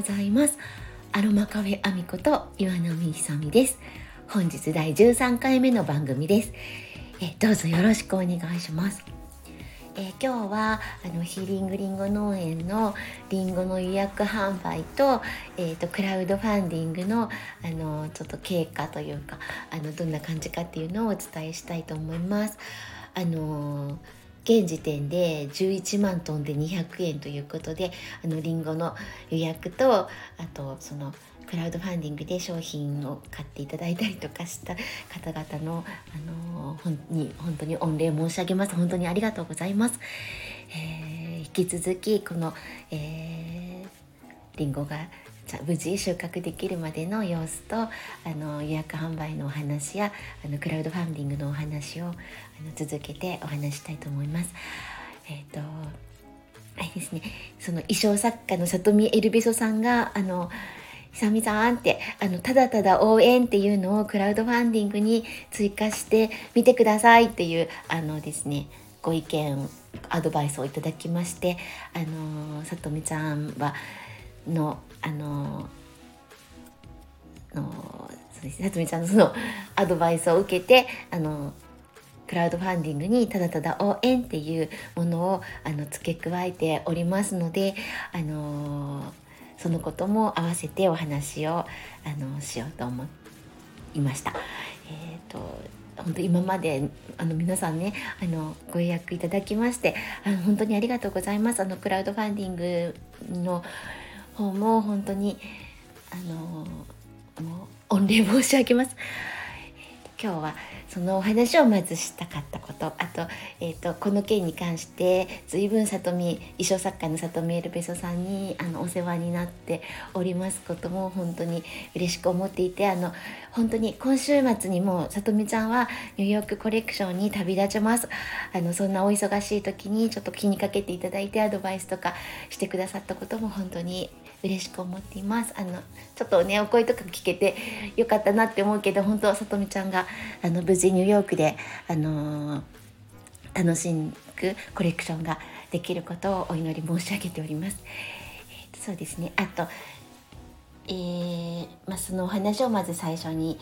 ございます。アロマカフェアミこと岩波ひさみです。本日第13回目の番組です。えどうぞよろしくお願いします。え今日はあのヒーリングリンゴ農園のリンゴの予約販売と,、えーと、クラウドファンディングのあのちょっと経過というかあのどんな感じかっていうのをお伝えしたいと思います。あの現時点で11万トンで200円ということであのリンゴの予約とあとそのクラウドファンディングで商品を買っていただいたりとかした方々の、あの本に本当に御礼申し上げます。本当にありがとうございます、えー、引き続きこの、えー、リンゴが無事収穫できるまでの様子とあの予約販売のお話やあのクラウドファンディングのお話をあの続けてお話したいと思います。えっ、ー、とあれですねその衣装作家の里見エルベソさんがあの久美さんってあのただただ応援っていうのをクラウドファンディングに追加してみてくださいっていうあのですねご意見アドバイスをいただきましてあの里美ちゃんはのあののそうですねさとみちゃんのそのアドバイスを受けてあのクラウドファンディングにただただ応援っていうものをあの付け加えておりますのであのそのことも合わせてお話をあのしようと思いました。えーと本当今まであの皆さんねあのご予約いただきましてあの本当にありがとうございますあのクラウドファンディングの方も本当にあのもう御礼申し上げます。今日はそのお話をまずしたかったことあと,、えーと、この件に関して随分里見衣装作家の里見エルベソさんにあのお世話になっておりますことも本当に嬉しく思っていてあの本当に今週末にも里見ちゃんはニューヨークコレクションに旅立ちますあのそんなお忙しい時にちょっと気にかけていただいてアドバイスとかしてくださったことも本当に嬉しく思っていますあのちょっとねお声とか聞けてよかったなって思うけど本当さとみちゃんがあの無事ニューヨークであの楽しくコレクションができることをお祈り申し上げております。えー、そうですねあと、えー、まあ、そのお話をまず最初に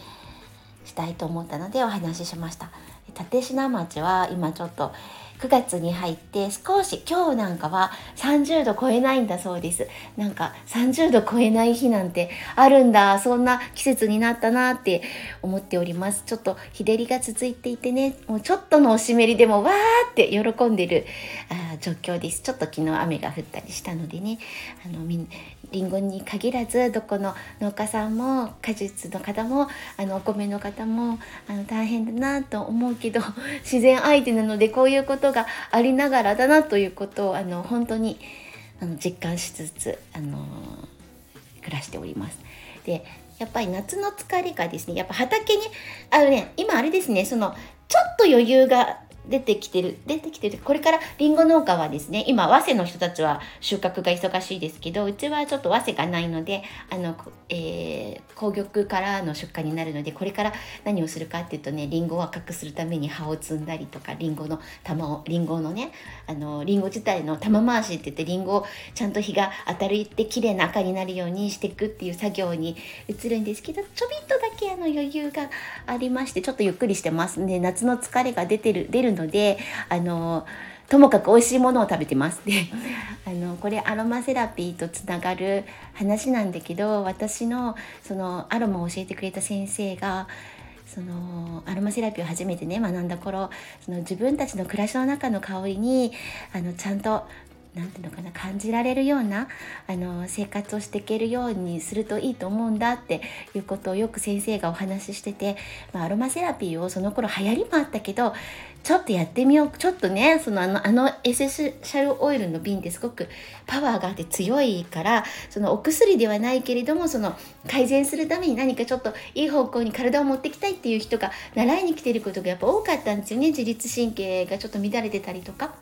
したいと思ったのでお話ししました。立科町は今ちょっと9月に入って少し今日なんかは30度超えないんだそうです。なんか30度超えない日なんてあるんだ。そんな季節になったなって思っております。ちょっと日照りが続いていてね。もうちょっとのお湿りでもわーって喜んでるあ状況です。ちょっと昨日雨が降ったりしたのでね。あのみりんごに限らずどこの農家さんも果実の方もあのお米の方もあの大変だなと思うけど自然相手なのでこういうことがありながらだなということをあの本当にあの実感しつつあの暮らしております。でやっぱり夏の疲れがですねやっぱ畑にあのね今あれですねそのちょっと余裕が出てきてる出てきてる。これからりんご農家はですね今早生の人たちは収穫が忙しいですけどうちはちょっと早生がないのであの、えー、紅玉からの出荷になるのでこれから何をするかっていうとねりんごを赤くするために葉を摘んだりとかりんごの玉をりんごのねあのりんご自体の玉回しって言ってりんごをちゃんと日が当たるって綺麗な赤になるようにしていくっていう作業に移るんですけどちょびっとだけあの余裕がありましてちょっとゆっくりしてます。んで夏の疲れが出てる出るのであのともかく美味しいものを食べてますで あのこれアロマセラピーとつながる話なんだけど私のそのアロマを教えてくれた先生がそのアロマセラピーを初めてね学んだ頃その自分たちの暮らしの中の香りにあのちゃんと何て言うのかな感じられるようなあの生活をしていけるようにするといいと思うんだっていうことをよく先生がお話ししてて、まあ、アロマセラピーをその頃流行りもあったけどちょっとやってみようちょっとねそのあのあのエッセシャルオイルの瓶ってすごくパワーがあって強いからそのお薬ではないけれどもその改善するために何かちょっといい方向に体を持ってきたいっていう人が習いに来てることがやっぱ多かったんですよね自律神経がちょっと乱れてたりとか。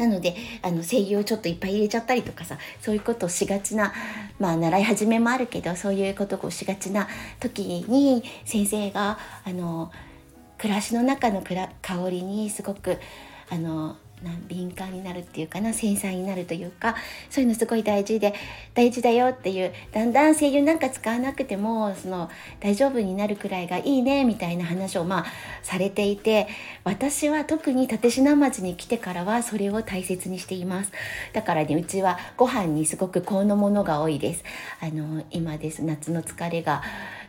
なのであの声優をちょっといっぱい入れちゃったりとかさそういうことをしがちなまあ習い始めもあるけどそういうことをしがちな時に先生があの暮らしの中の香りにすごくあの敏感になるっていうかな繊細になるというかそういうのすごい大事で大事だよっていうだんだん声優なんか使わなくてもその大丈夫になるくらいがいいねみたいな話をまあされていて私は特に立科町に来てからはそれを大切にしています。だからねうちはご飯にすごくこのものが多いです。あの今です夏の疲れが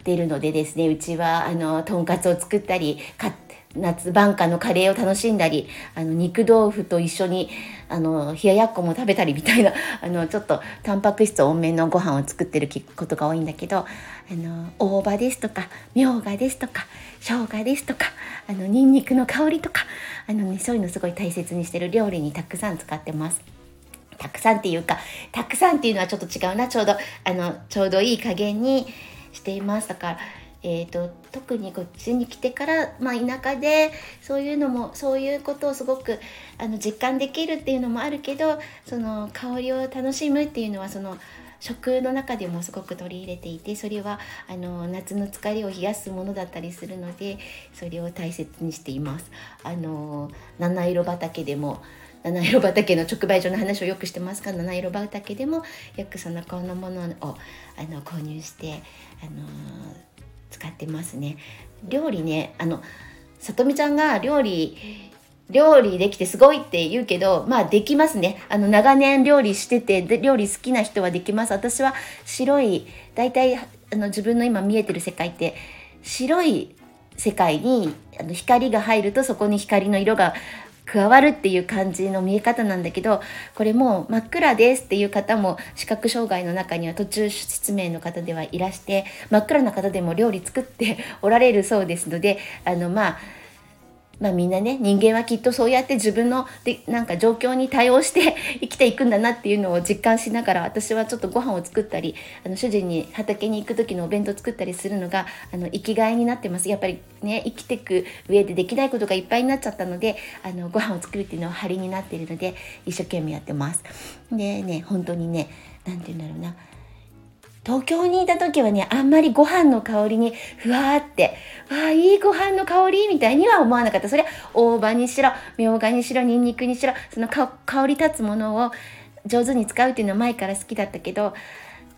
出るのでですねうちはあのとんかつを作ったり買って夏晩夏のカレーを楽しんだりあの肉豆腐と一緒にあの冷ややっこも食べたりみたいな あのちょっとタンパク質多めのご飯を作ってることが多いんだけどあの大葉ですとかみょうがですとか生姜ですとかあのニンニクの香りとかあの、ね、そういうのすごい大切にしてる料理にたくさん使ってます。たくさんっていうかたくさんっていうのはちょっと違うなちょうどあのちょうどいい加減にしていますだからえーと、特にこっちに来てから、まあ、田舎でそういうのもそういうことをすごくあの実感できるっていうのもあるけどその香りを楽しむっていうのはその食の中でもすごく取り入れていてそれはあの夏の疲れを冷やすものだったりするのでそれを大切にしています。あの七色畑でも七色畑の直売所の話をよくしてますが七色畑でもよくそのこのものをあの購入してあの使ってますね。料理ねあのさとみちゃんが料理料理できてすごいって言うけどまあできますね。あの長年料理しててで料理好きな人はできます。私は白い大体あの自分の今見えてる世界って白い世界にあの光が入るとそこに光の色が加わるっていう感じの見え方なんだけどこれも真っ暗ですっていう方も視覚障害の中には途中失明の方ではいらして真っ暗な方でも料理作っておられるそうですのであのまあまあみんなね人間はきっとそうやって自分のでなんか状況に対応して 生きていくんだなっていうのを実感しながら私はちょっとご飯を作ったりあの主人に畑に行く時のお弁当作ったりするのがあの生きがいになってますやっぱりね生きていく上でできないことがいっぱいになっちゃったのであのご飯を作るっていうのは張りになっているので一生懸命やってます。でね本当にね何て言うんだろうな東京にいた時はね、あんまりご飯の香りにふわーって、わあ、いいご飯の香りみたいには思わなかった。それは大葉にしろ、みょうがにしろ、にんにくにしろ、その香り立つものを上手に使うっていうのは前から好きだったけど、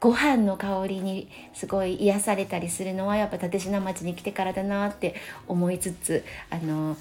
ご飯の香りにすごい癒されたりするのはやっぱ立科町に来てからだなって思いつつ、あの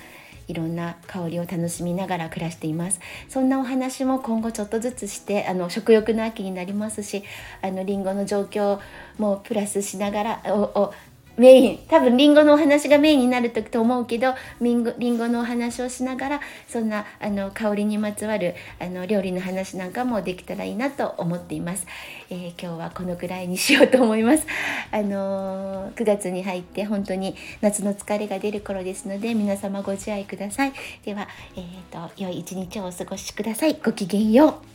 いろんな香りを楽しみながら暮らしています。そんなお話も今後ちょっとずつしてあの食欲の秋になりますしあのリンゴの状況もプラスしながらおメイン。多分りんごのお話がメインになると思うけどりんごりんごのお話をしながらそんなあの香りにまつわるあの料理の話なんかもできたらいいなと思っています、えー、今日はこのぐらいにしようと思います。あのー、9月に入って本当に夏の疲れが出る頃ですので皆様ご自愛ください。では、えーと、と良い一日をお過ごしください。ごきげんよう。